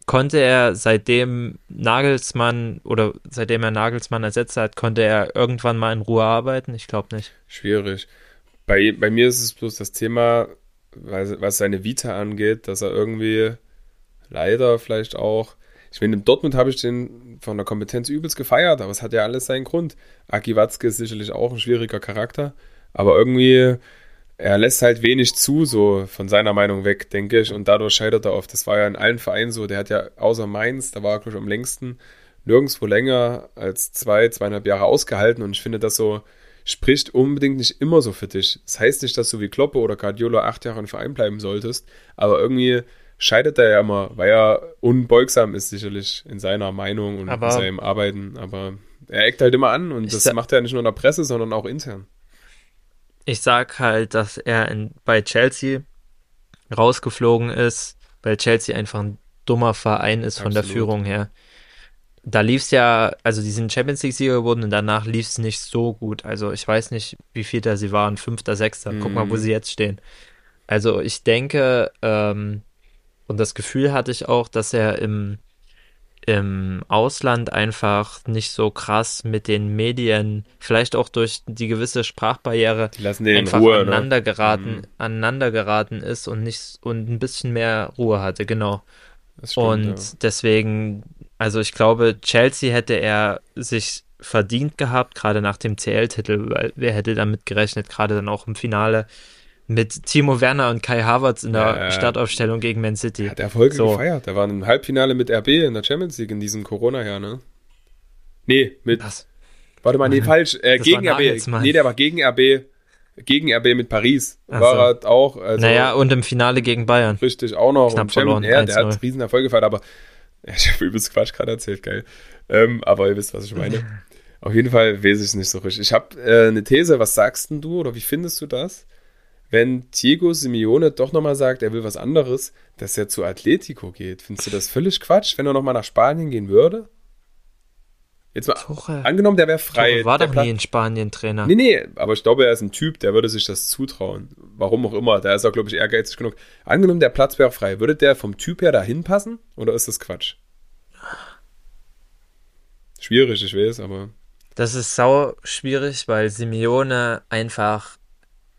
konnte er seitdem Nagelsmann oder seitdem er Nagelsmann ersetzt hat, konnte er irgendwann mal in Ruhe arbeiten? Ich glaube nicht. Schwierig. Bei, bei mir ist es bloß das Thema, was, was seine Vita angeht, dass er irgendwie leider vielleicht auch. Ich meine, in Dortmund habe ich den von der Kompetenz übelst gefeiert, aber es hat ja alles seinen Grund. Aki Watzke ist sicherlich auch ein schwieriger Charakter, aber irgendwie, er lässt halt wenig zu, so von seiner Meinung weg, denke ich, und dadurch scheitert er oft. Das war ja in allen Vereinen so. Der hat ja außer Mainz, da war er, glaube ich, am längsten, nirgendwo länger als zwei, zweieinhalb Jahre ausgehalten und ich finde das so, spricht unbedingt nicht immer so für dich. Das heißt nicht, dass du wie Kloppe oder Guardiola acht Jahre im Verein bleiben solltest, aber irgendwie scheitert er ja immer, weil er unbeugsam ist sicherlich in seiner Meinung und Aber- in seinem Arbeiten, aber er eckt halt immer an und das macht er nicht nur in der Presse, sondern auch intern. Ich sag halt, dass er in, bei Chelsea rausgeflogen ist, weil Chelsea einfach ein dummer Verein ist von der Absolut. Führung her. Da lief's ja, also die sind Champions League-Sieger geworden und danach lief's nicht so gut. Also ich weiß nicht, wie viel da sie waren, fünfter, sechster. Guck mal, wo Mhm. sie jetzt stehen. Also ich denke, ähm, und das Gefühl hatte ich auch, dass er im, im Ausland einfach nicht so krass mit den Medien, vielleicht auch durch die gewisse Sprachbarriere, Die lassen den in einfach Ruhe, ne? aneinander geraten, Mhm. aneinander geraten ist und nicht und ein bisschen mehr Ruhe hatte, genau. Stimmt, und ja. deswegen, also ich glaube, Chelsea hätte er sich verdient gehabt, gerade nach dem CL-Titel, weil wer hätte damit gerechnet, gerade dann auch im Finale mit Timo Werner und Kai Havertz in der Ja. Startaufstellung gegen Man City. Hat Erfolge So. gefeiert. Der war im Halbfinale mit RB in der Champions League in diesem Corona-Jahr, ne? Nee, mit. Was? Warte mal, nee, falsch. Äh, gegen RB. Nagelsmann. Nee, der war gegen RB. Gegen RB mit Paris. Ach war er auch. Also naja, und im Finale gegen Bayern. richtig auch noch. Knapp verloren, Ja, der 1-0. hat riesen Erfolge gefeiert, aber ich habe übelst Quatsch gerade erzählt, geil. Ähm, aber ihr wisst, was ich meine. Auf jeden Fall weiß ich es nicht so richtig. Ich habe äh, eine These, was sagst denn du oder wie findest du das? Wenn Diego Simeone doch nochmal sagt, er will was anderes, dass er zu Atletico geht. Findest du das völlig Quatsch, wenn er nochmal nach Spanien gehen würde? Jetzt mal Tuchel. angenommen, der wäre frei. Tuchel war der doch nie in Spanien Trainer. Nee, nee, aber ich glaube, er ist ein Typ, der würde sich das zutrauen. Warum auch immer. Da ist er, glaube ich, ehrgeizig genug. Angenommen, der Platz wäre frei. Würde der vom Typ her dahin passen? Oder ist das Quatsch? Schwierig, ich weiß, aber. Das ist sau schwierig, weil Simeone einfach,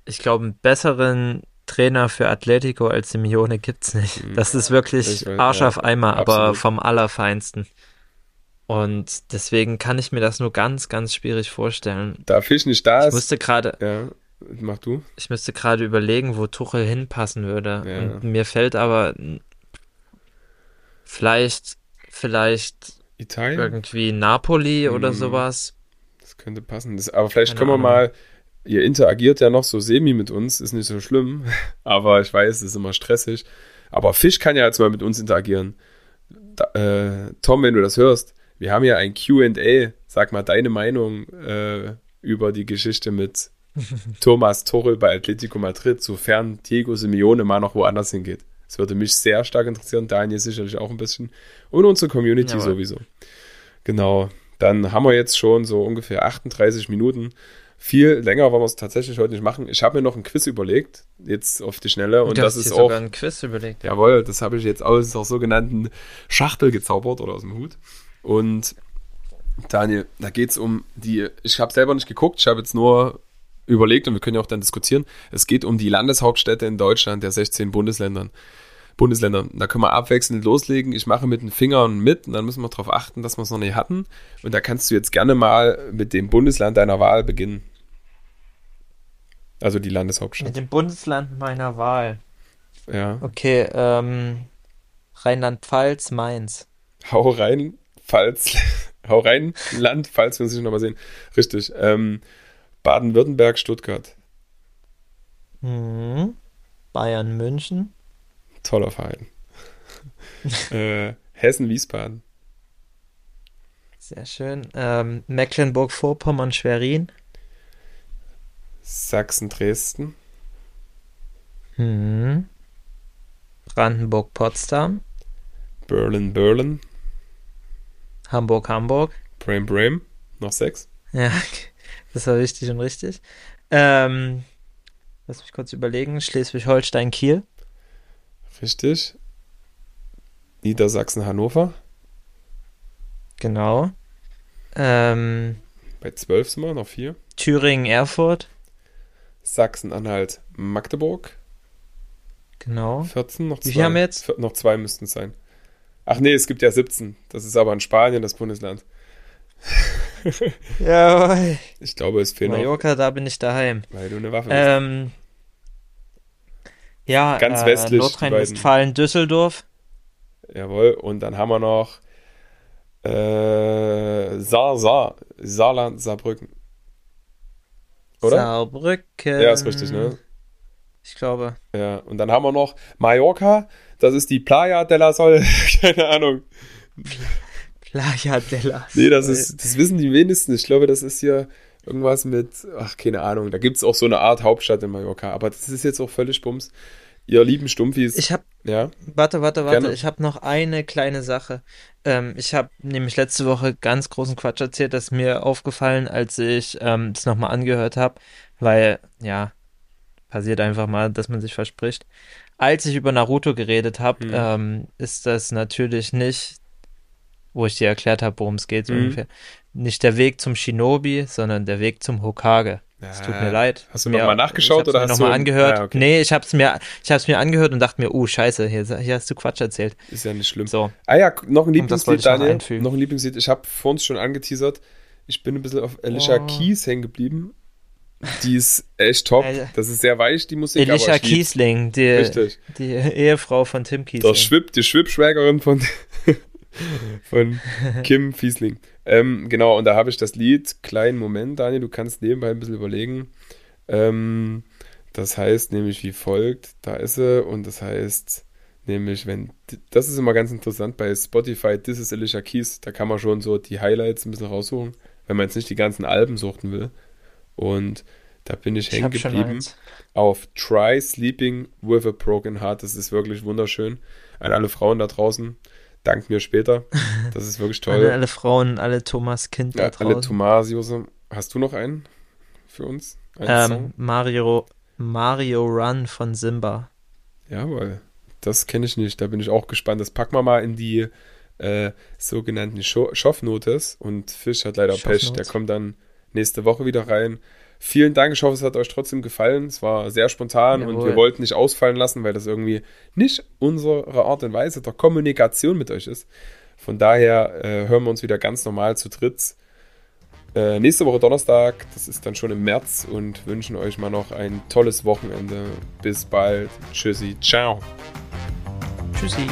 ich glaube, einen besseren Trainer für Atletico als Simeone gibt's nicht. Das ist wirklich Mhm. Ich Arsch auf Eimer, aber vom Allerfeinsten. Und deswegen kann ich mir das nur ganz, ganz schwierig vorstellen. Da Fisch nicht da Ich ist. musste gerade, ja, mach du. ich müsste gerade überlegen, wo Tuchel hinpassen würde. Ja. Und mir fällt aber vielleicht, vielleicht Italien? Irgendwie Napoli oder Hm. sowas. Das könnte passen. Das, aber vielleicht Keine können wir Ahnung. mal. Ihr interagiert ja noch so semi mit uns, ist nicht so schlimm. Aber ich weiß, es ist immer stressig. Aber Fisch kann ja jetzt mal mit uns interagieren. Da, äh, Tom, wenn du das hörst, wir haben ja ein QA. Sag mal deine Meinung äh, über die Geschichte mit Thomas Tuchel bei Atletico Madrid, sofern Diego Simeone mal noch woanders hingeht. Das würde mich sehr stark interessieren. Daniel sicherlich auch ein bisschen. Und unsere Community Jawohl. sowieso. Genau. Dann haben wir jetzt schon so ungefähr 38 Minuten. Viel länger wollen wir es tatsächlich heute nicht machen. Ich habe mir noch ein Quiz überlegt, jetzt auf die Schnelle. Und du das hast ist dir auch, sogar ein Quiz überlegt. jawohl, das habe ich jetzt aus der sogenannten Schachtel gezaubert oder aus dem Hut. Und Daniel, da geht es um die, ich habe selber nicht geguckt, ich habe jetzt nur überlegt und wir können ja auch dann diskutieren. Es geht um die Landeshauptstädte in Deutschland der 16 Bundesländern. Bundesländern. Da können wir abwechselnd loslegen. Ich mache mit den Fingern mit und dann müssen wir darauf achten, dass wir es noch nicht hatten. Und da kannst du jetzt gerne mal mit dem Bundesland deiner Wahl beginnen. Also die Landeshauptstadt. Mit dem Bundesland meiner Wahl. Ja. Okay, ähm, Rheinland-Pfalz, Mainz. Hau rein, falls. Hau rein, Land, falls wir uns nicht nochmal sehen. Richtig. Ähm, Baden-Württemberg, Stuttgart. Mhm. Bayern, München. Toller Verein. äh, Hessen, Wiesbaden. Sehr schön. Ähm, Mecklenburg-Vorpommern, Schwerin. Sachsen, Dresden. Mhm. Brandenburg, Potsdam. Berlin, Berlin. Hamburg, Hamburg. Bremen, Bremen. Noch sechs. Ja, das war wichtig und richtig. Ähm, lass mich kurz überlegen. Schleswig-Holstein, Kiel. Richtig. Niedersachsen, Hannover. Genau. Ähm, Bei zwölf sind wir, noch vier. Thüringen, Erfurt. Sachsen-Anhalt, Magdeburg. Genau. 14, noch zwei. Wie viel haben wir jetzt? Vier- Noch zwei müssten es sein. Ach nee, es gibt ja 17. Das ist aber in Spanien das Bundesland. Jawohl. Ich glaube, es fehlen noch, Mallorca, da bin ich daheim. weil du eine Waffe bist. Ja, Ganz äh, westlich, Nordrhein-Westfalen, Düsseldorf. Jawohl. Und dann haben wir noch äh, Saar, Saar, Saarland, Saarbrücken. Oder? Saarbrücken. Ja, ist richtig, ne? Ich glaube. Ja. Und dann haben wir noch Mallorca. Das ist die Playa de la Sol. Keine Ahnung. Playa de la Nee, das Sol. ist, das wissen die wenigsten. Ich glaube, das ist hier irgendwas mit, ach, keine Ahnung. Da gibt es auch so eine Art Hauptstadt in Mallorca. Aber das ist jetzt auch völlig Bums. Ihr lieben Stumpfis. Ich habe, ja. warte, warte, warte. Gerne. Ich habe noch eine kleine Sache. Ähm, ich habe nämlich letzte Woche ganz großen Quatsch erzählt, das ist mir aufgefallen, als ich ähm, das nochmal angehört habe, weil, ja, passiert einfach mal, dass man sich verspricht. Als ich über Naruto geredet habe, Mhm. ähm, ist das natürlich nicht, wo ich dir erklärt habe, worum es geht, so Mhm. ungefähr, nicht der Weg zum Shinobi, sondern der Weg zum Hokage. Es tut mir leid. Hast du Mir- nochmal nachgeschaut oder hast noch du angehört? Ah, okay. Nee, ich hab's mir, ich hab's mir angehört und dachte mir, oh Scheiße, hier, hier hast du Quatsch erzählt. Ist ja nicht schlimm. So, Ah ja, noch ein das Lieblingslied, ich noch Daniel. einfügen. Noch ein Lieblingslied. Ich habe vorhin schon angeteasert. Ich bin ein bisschen auf Alicia Oh. Keys hängen geblieben. Die ist echt top. Das ist sehr weich, die Musik. Lieb's. Kiesling, die, die Ehefrau von Tim Kiesling. Schwib, die Schwibschwägerin von, von Kim Fiesling. Ähm, genau, und da habe ich das Lied, kleinen Moment, Daniel, du kannst nebenbei ein bisschen überlegen. Ähm, das heißt nämlich wie folgt, da ist sie, und das heißt nämlich, wenn, das ist immer ganz interessant bei Spotify, This is Alicia Keys, da kann man schon so die Highlights ein bisschen raussuchen, wenn man jetzt nicht die ganzen Alben suchten will. Und da bin ich ich hängen geblieben auf Try Sleeping with a Broken Heart. Das ist wirklich wunderschön. An alle Frauen da draußen, dankt mir später. Das ist wirklich Alle, toll. alle Frauen, alle Thomas Kind da Ja, alle draußen. Tomasiose. Hast du noch einen für uns? Einen ähm, Song? Mario, Mario Run von Simba. Jawohl. Das kenne ich nicht. Da bin ich auch gespannt. Das packen wir mal in die äh, sogenannten Scho Schoffnotes. Und Fisch hat leider Pech. Der kommt dann nächste Woche wieder rein. Vielen Dank. Ich hoffe, es hat euch trotzdem gefallen. Es war sehr spontan und Jawohl. wir wollten nicht ausfallen lassen, weil das irgendwie nicht unsere Art und Weise der Kommunikation mit euch ist. Von daher äh, hören wir uns wieder ganz normal zu dritt. Äh, nächste Woche Donnerstag, das ist dann schon im März und wünschen euch mal noch ein tolles Wochenende. Bis bald. Tschüssi. Ciao. Tschüssi.